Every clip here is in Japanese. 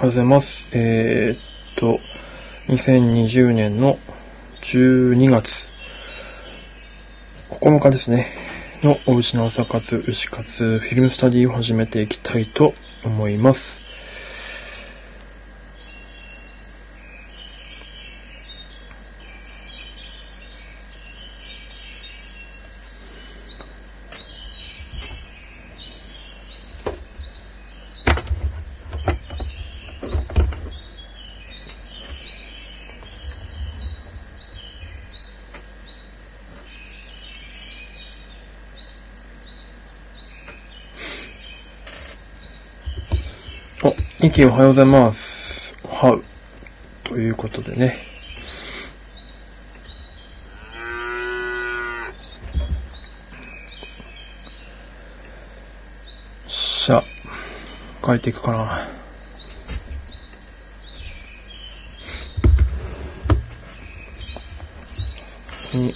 はようございます。えー、っと、2020年の12月9日ですね、のお牛の朝活、牛活、フィルムスタディを始めていきたいと思います。お、イキおはようございます。はう。ということでね。しゃ、帰っていくかな。に、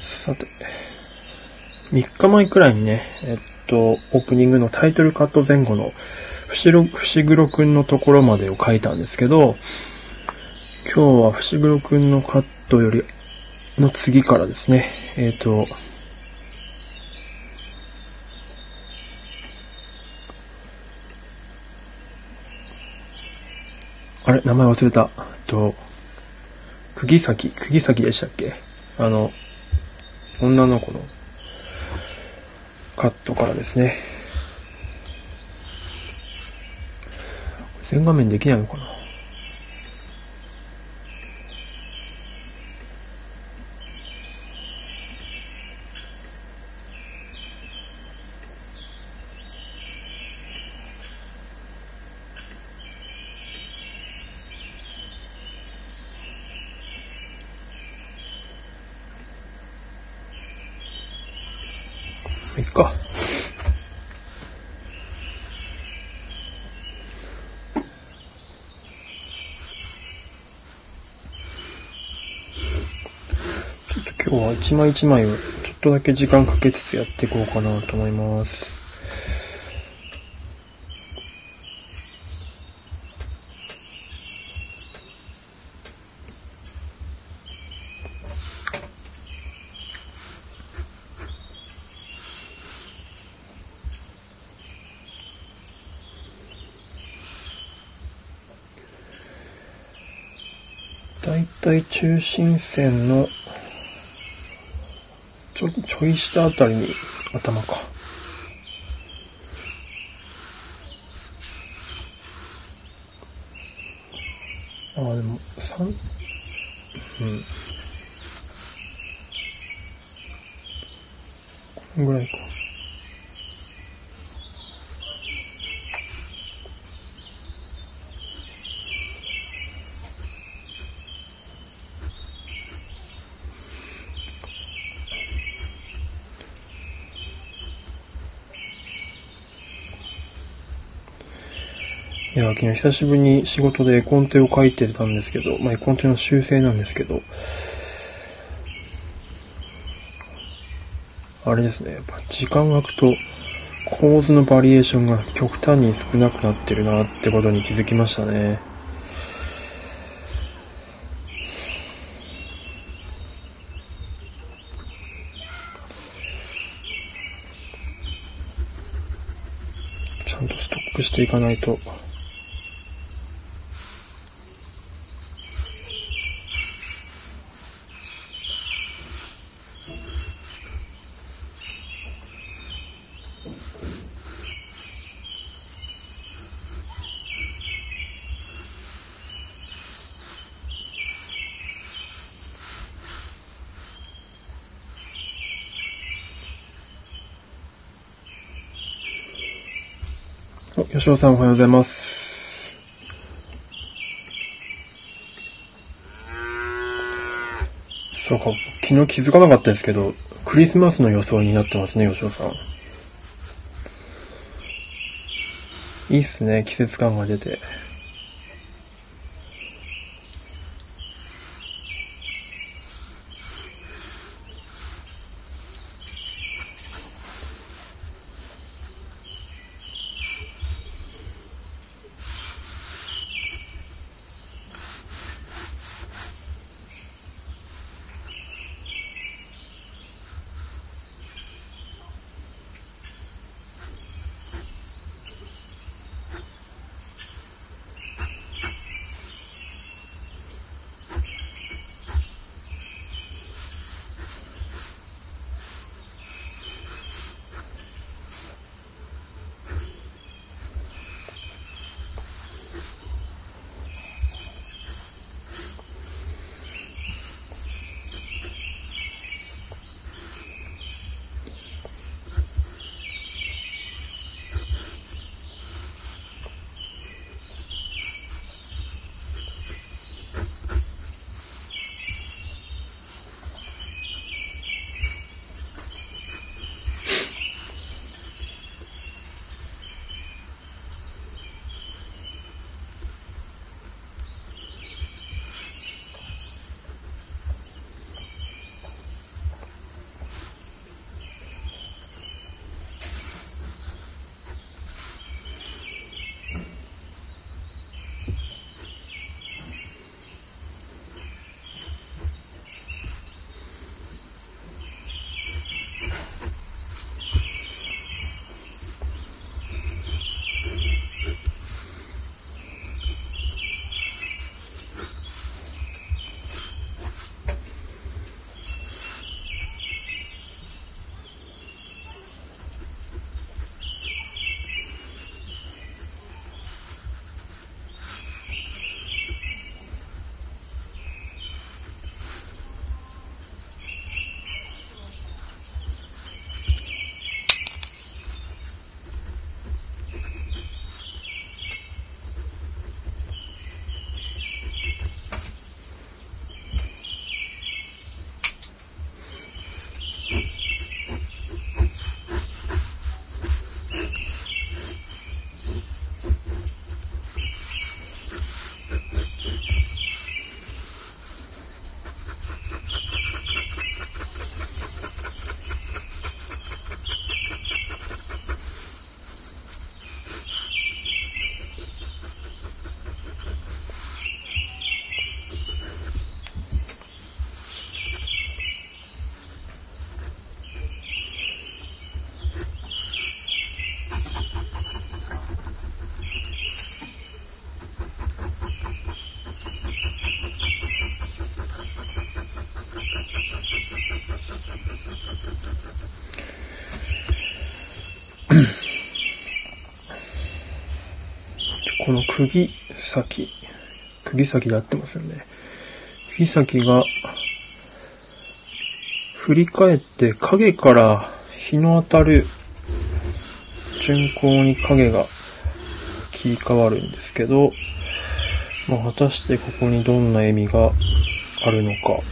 さて、3日前くらいにね、えっと、オープニングのタイトルカット前後の、ふしろ、ふしぐろくんのところまでを書いたんですけど、今日はふしぐろくんのカットより、の次からですね、えっと、あれ、名前忘れた。えっと、釘崎、釘崎でしたっけ？あの、女の子のカットからですね。全画面できないのかな？一枚一枚をちょっとだけ時間かけつつやっていこうかなと思います。だいたい中心線のちょ、ちょい下あたりに頭か。ああ、でも、三、うん。こんぐらいか。いや、昨日久しぶりに仕事で絵コンテを書いてたんですけど、まあ、絵コンテの修正なんですけど、あれですね、やっぱ時間が空くと構図のバリエーションが極端に少なくなってるなってことに気づきましたね。ちゃんとストックしていかないと。翔さんおはようございます。そうか、昨日気づかなかったですけど、クリスマスの予想になってますね、吉尾さん。いいっすね、季節感が出て。この釘先、釘先で合ってますよね。釘先が、振り返って影から日の当たる順光に影が切り替わるんですけど、まあ、果たしてここにどんな意味があるのか。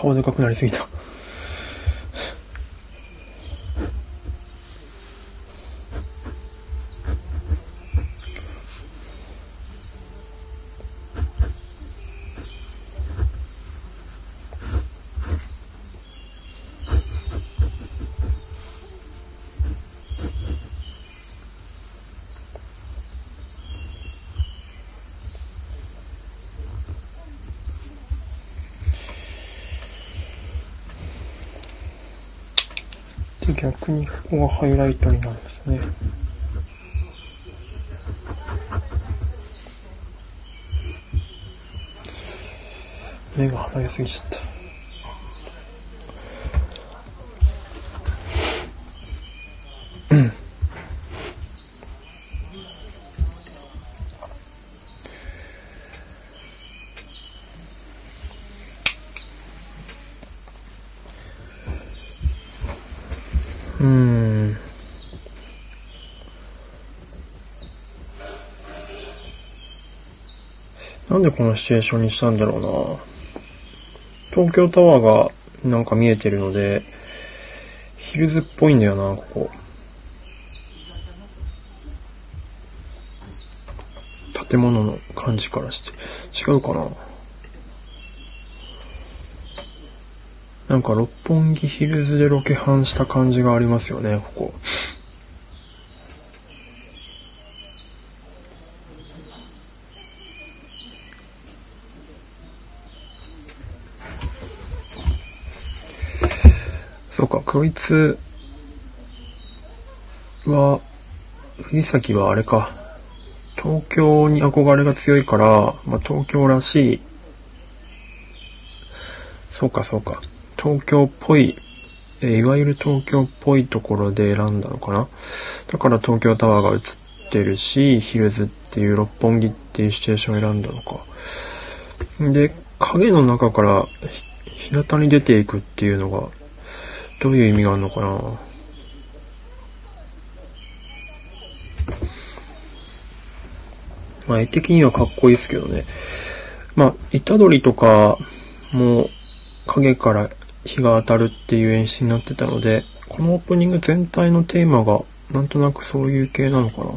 顔でかくなりすぎた。で、逆にここがハイライトになるんですね。目が離れすぎちゃった。なんでこのシチュエーションにしたんだろうな。東京タワーがなんか見えてるので、ヒルズっぽいんだよな、ここ。建物の感じからして。違うかななんか六本木ヒルズでロケハンした感じがありますよね、ここ。こいつは、藤崎はあれか、東京に憧れが強いから、まあ、東京らしい、そうかそうか、東京っぽい、えーいわゆる東京っぽいところで選んだのかな。だから東京タワーが映ってるし、ヒルズっていう六本木っていうシチュエーションを選んだのか。で、影の中から日向に出ていくっていうのが、どういう意味があるのかな？まあ絵的にはかっこいいですけどね。まあ、板取りとかも影から日が当たるっていう演出になってたので、このオープニング全体のテーマがなんとなくそういう系なのかな？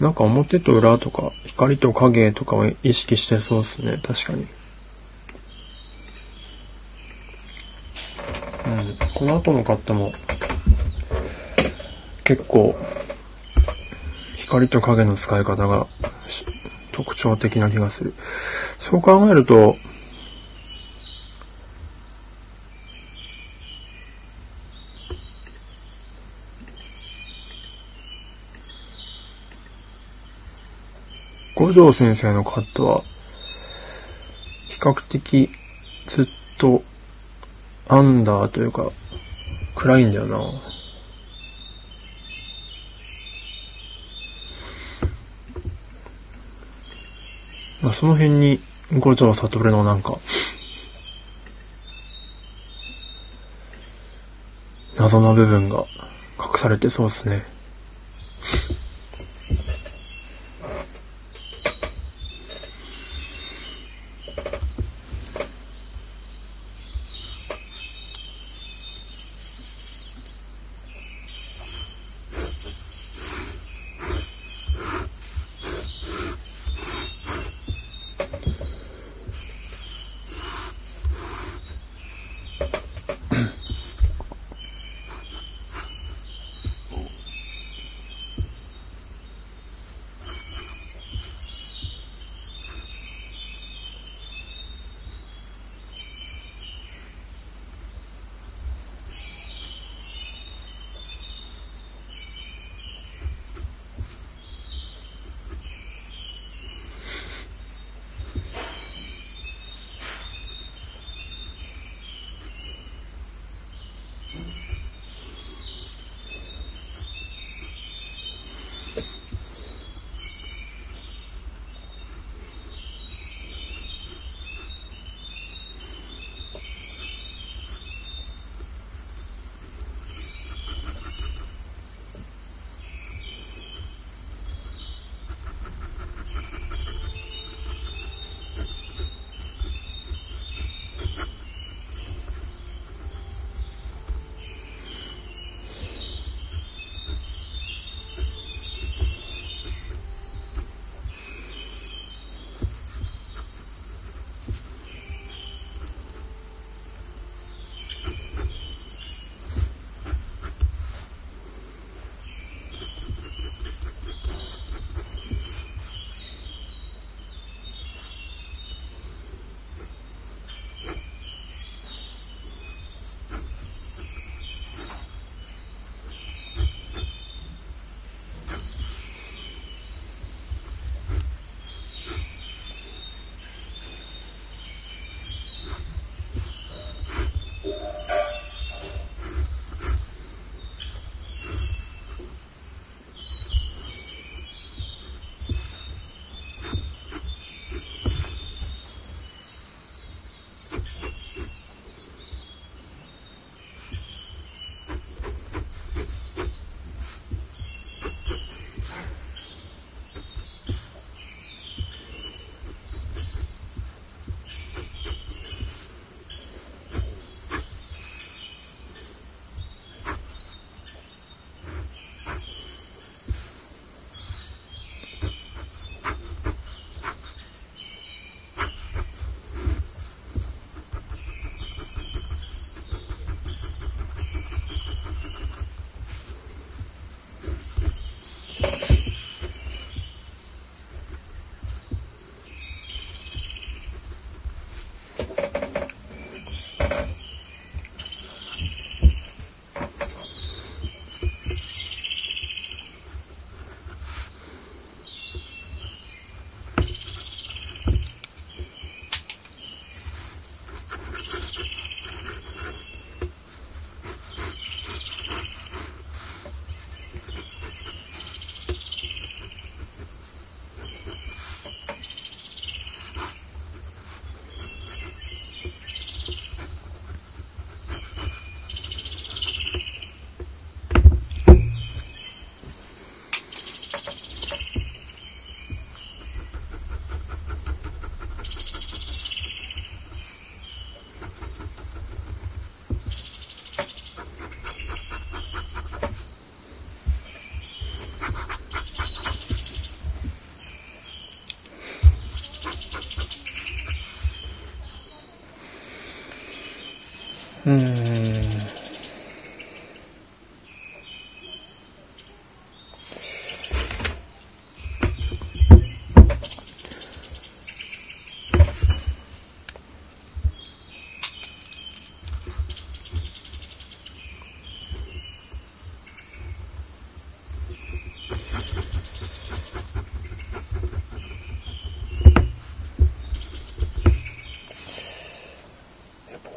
なんか表と裏とか光と影とかを意識してそうですね。確かに。うん。この後のカットも結構光と影の使い方が特徴的な気がする。そう考えると、五条先生のカットは、比較的ずっとアンダーというか、暗いんだよな。まあ、その辺に五条悟のなんか、謎の部分が隠されてそうですね。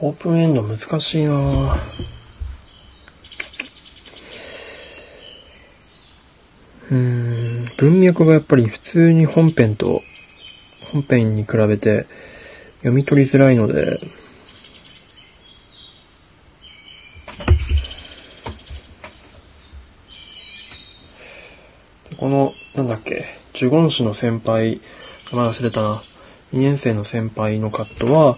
オープンエンド難しいな。うん、文脈がやっぱり普通に本編と、本編に比べて読み取りづらいので、この、なんだっけ、ジュゴン氏の先輩、名前忘れたな。2年生の先輩のカットは、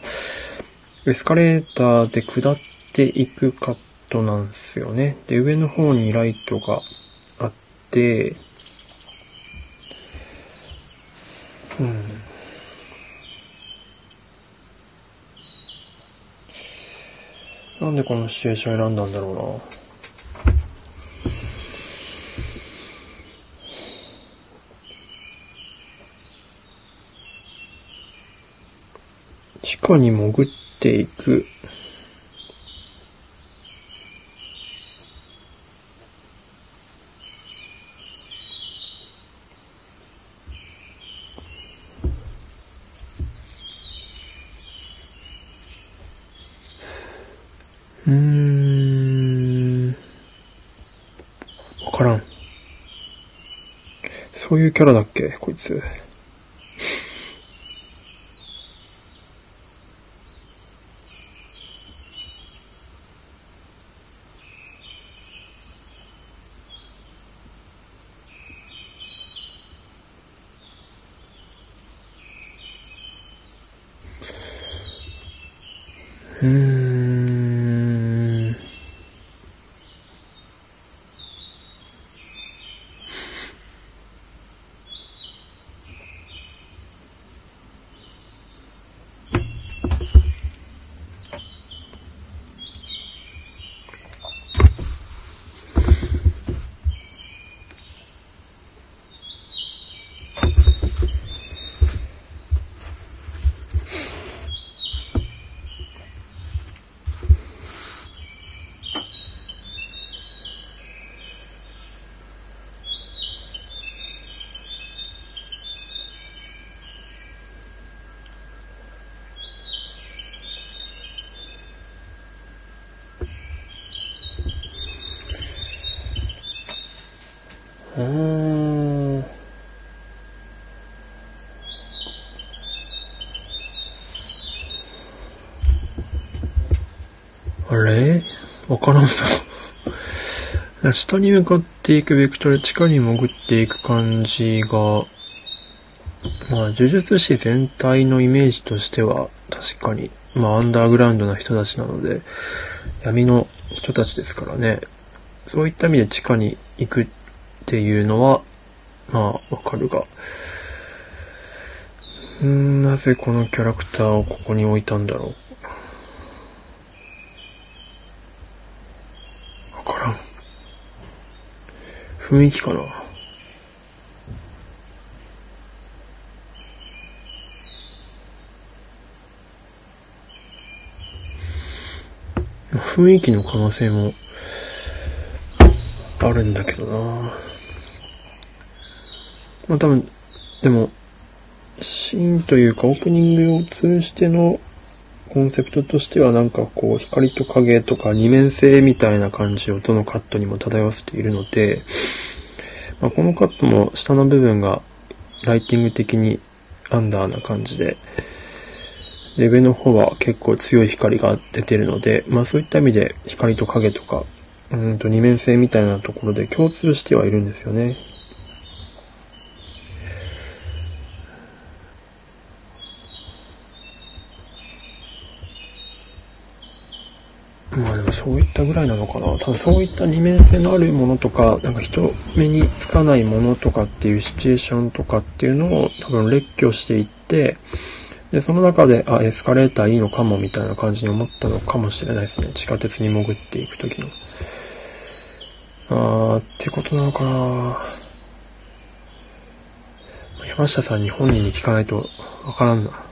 エスカレーターで下っていくカットなんですよね。で、上の方にライトがあって、うん。なんでこのシチュエーション選んだんだろうな。地下に潜ってていく。うーん。わからん。そういうキャラだっけこいつ。うあれ？わからんな。下に向かっていくベクトル、地下に潜っていく感じが、まあ、呪術師全体のイメージとしては、確かに、まあ、アンダーグラウンドな人たちなので、闇の人たちですからね。そういった意味で地下に行くっっていうのは、まあ、わかるが。うん、なぜこのキャラクターをここに置いたんだろう。わからん。雰囲気かな。雰囲気の可能性もあるんだけどなまあ多分、でも、シーンというかオープニングを通してのコンセプトとしてはなんかこう光と影とか二面性みたいな感じをどのカットにも漂わせているので、まあ、このカットも下の部分がライティング的にアンダーな感じで、で、上の方は結構強い光が出てるので、まあそういった意味で光と影とか、うんと二面性みたいなところで共通してはいるんですよね。まあでもそういったぐらいなのかな。ただそういった二面性のあるものとか、なんか人目につかないものとかっていうシチュエーションとかっていうのを多分列挙していって、で、その中で、あ、エスカレーターいいのかもみたいな感じに思ったのかもしれないですね。地下鉄に潜っていくときの。あー、ってことなのかな山下さんに本人に聞かないとわからんな。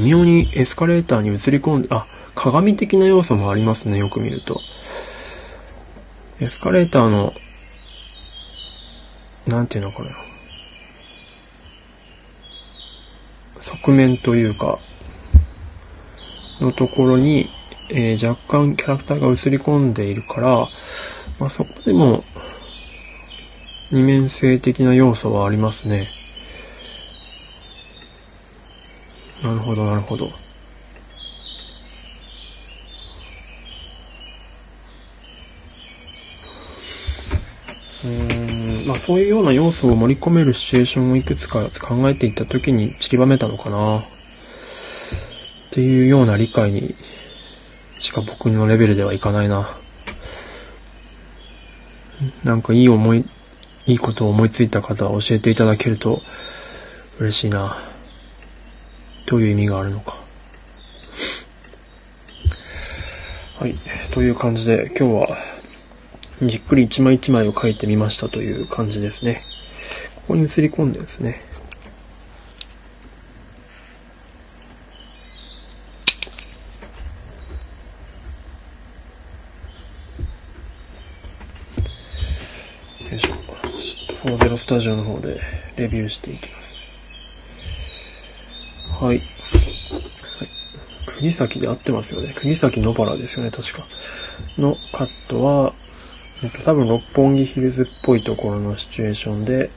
微妙にエスカレーターに映り込んで、あ、鏡的な要素もありますね、よく見ると。エスカレーターの、なんていうのかな。側面というか、のところに、えー、若干キャラクターが映り込んでいるから、まあ、そこでも、二面性的な要素はありますね。なるほど、なるほど。うん、まあそういうような要素を盛り込めるシチュエーションをいくつか考えていったときに散りばめたのかな。っていうような理解にしか僕のレベルではいかないな。なんかいい思い、いいことを思いついた方は教えていただけると嬉しいな。どういう意味があるのか。はい。という感じで、今日は、じっくり一枚一枚を書いてみましたという感じですね。ここに映り込んでですね。よいしょ。40スタジオの方でレビューしていきます。はい。はい。国崎で合ってますよね。国崎野原ですよね、確か。のカットは、えっと、多分六本木ヒルズっぽいところのシチュエーションで、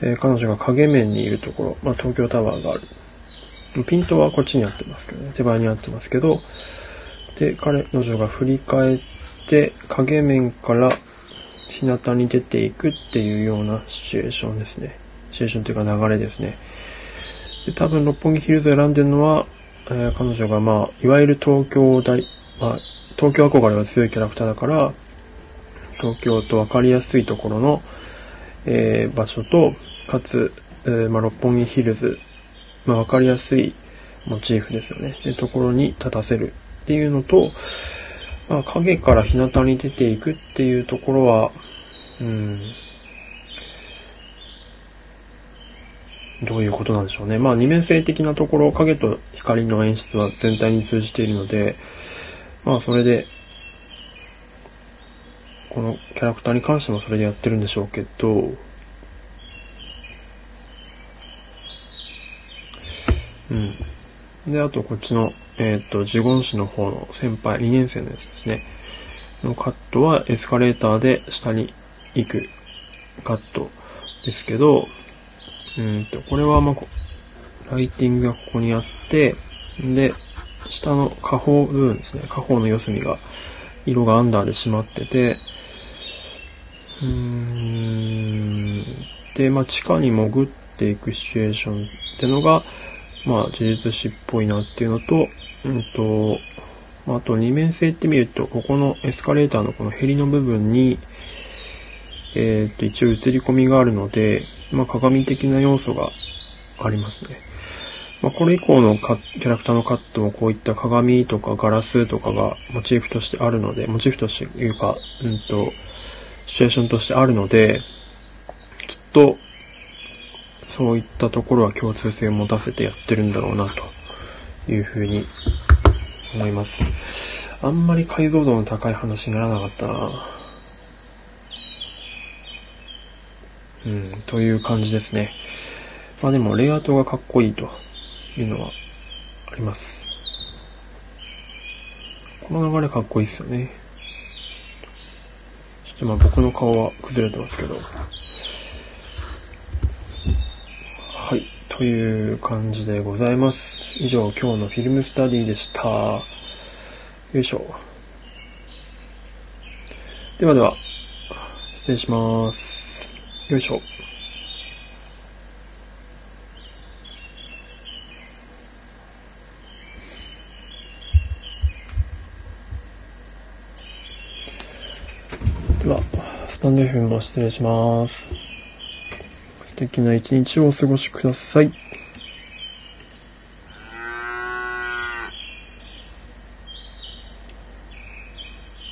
えー、彼女が影面にいるところ、まあ、東京タワーがある。ピントはこっちに合ってますけどね。手前に合ってますけど、で、彼女が振り返って、影面から日向に出ていくっていうようなシチュエーションですね。シチュエーションというか流れですね。で、多分六本木ヒルズ選んでるのは、えー、彼女がまあ、いわゆる東京大、まあ、東京憧れが強いキャラクターだから、東京と分かりやすいところの、えー、場所と、かつ、えー、まあ、六本木ヒルズ、まあ、分かりやすいモチーフですよね。で、ところに立たせるっていうのと、まあ、影から日向に出ていくっていうところは、うん、どういうことなんでしょうね。まあ二面性的なところ、影と光の演出は全体に通じているので、まあそれで、このキャラクターに関してもそれでやってるんでしょうけど、うん。で、あとこっちの、えっ、ー、と、ジゴン氏の方の先輩、2年生のやつですね。のカットはエスカレーターで下に行くカットですけど、うんと、これはまあ、ライティングがここにあって、で、下の下方部分ですね。下方の四隅が、色がアンダーで締まってて、うーん、で、まあ、地下に潜っていくシチュエーションってのが、まあ、事実史っぽいなっていうのと、うんと、あと二面性って見ると、ここのエスカレーターのこのヘリの部分に、えっ、と、一応映り込みがあるので、まあ、鏡的な要素がありますね。まあ、これ以降のキャラクターのカットもこういった鏡とかガラスとかがモチーフとしてあるので、モチーフとしていうか、うんと、シチュエーションとしてあるので、きっと、そういったところは共通性を持たせてやってるんだろうな、というふうに思います。あんまり解像度の高い話にならなかったなうん、という感じですね。まあでも、レイアウトがかっこいいというのはあります。この流れかっこいいですよね。そしてまあ僕の顔は崩れてますけど。はい。という感じでございます。以上、今日のフィルムスタディでした。よいしょ。ではでは、失礼します。よいしょ。では、スタンド FM も失礼します。素敵な一日をお過ごしください。